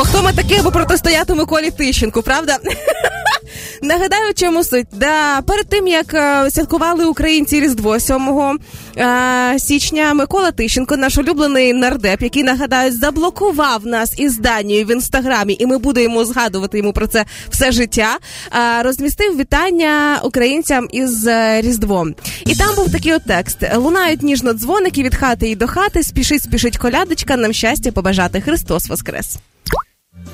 Бо хто ми такі, аби протистояти Миколі Тищенку, правда? Нагадаю, чому суть. Да, Перед тим як е, святкували українці Різдво 7 е, січня, Микола Тищенко, наш улюблений нардеп, який нагадаю, заблокував нас із Данією в інстаграмі, і ми будемо згадувати йому про це все життя. Е, розмістив вітання українцям із е, Різдвом. І там був такий от текст: лунають ніжно дзвоники від хати і до хати. Спішить, спішить колядочка, нам щастя побажати. Христос Воскрес.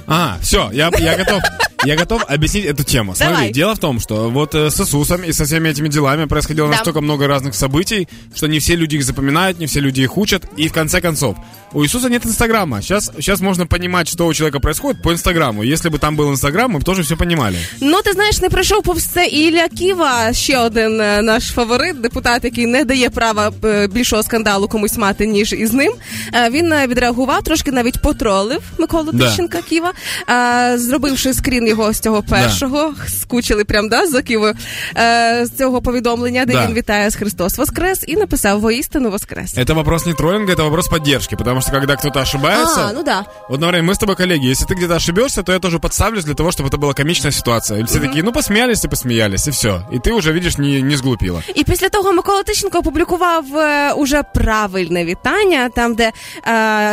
А, все, я, я готов. Я готов объяснить эту тему. Смотри, Давай. дело в том, что вот э, с Иисусом и со всеми этими делами происходило Да. настолько много разных событий, что не все люди их запоминают, не все люди их учат. И в конце концов, у Иисуса нет Инстаграма. Сейчас, сейчас можно понимать, что у человека происходит по Инстаграму. Если бы там был Инстаграм, мы бы тоже все понимали. Ну, ти знаєш, не пройшов повз це і Ілля Ківа, ще один е, наш фаворит, депутат, який не дає права е, більшого скандалу комусь мати, ніж із ним. Е, Він е, відреагував, трошки навіть потролив Миколу Да. Тищенка Ківа, е, зробивши скрін його з цього першого. Скучили прям да, за Ківою е, з цього повідомлення, де Да. він вітає з Христос Воскрес і написав воістину Воскрес. Это вопрос не троллинга, это вопрос поддержки. Потому что когда кто-то ошибается... А, ну да. Вот, например, мы с тобой коллеги. Если ты где-то ошибешься, то я тоже подставлюсь для того, чтобы это была комичная ситуация. И все такие, ну посмеялись и посмеялись, и все. И ты уже, видишь, не, не сглупила. І після того Микола Тищенко опублікував е, уже правильне вітання, там, де е,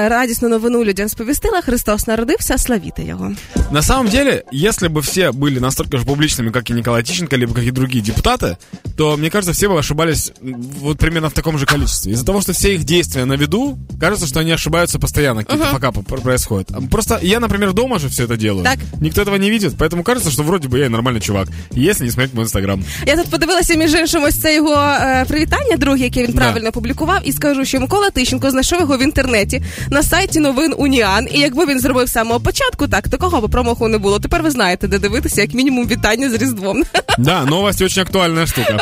радісну новину людям сповістила Христос народився, славіте його. На самом деле, если бы все были настолько же публичными, как и Николай Тищенко, либо как и другие депутаты, то, мне кажется, все бы ошибались м, вот примерно в таком же количестве. Из-за того, что все их действия на виду, кажется, что они ошибаются постоянно, какие-то факапы пр- происходят. А Просто я, например, дома же все это делаю. Так. Никто этого не видит, поэтому кажется, что вроде бы я и нормальный чувак, если не смотреть мой инстаграм. Я тут подивилася між іншим ось це його е, привітання, друге, яке він Да. правильно опублікував, і скажу, що Микола Тищенко знайшов його в інтернеті на сайті новин Уніан. І якби він зробив з самого початку, так такого б промаху не було. Тепер ви знаєте, де дивитися, як мінімум, вітання з Різдвом. Да, новость очень актуальная штука.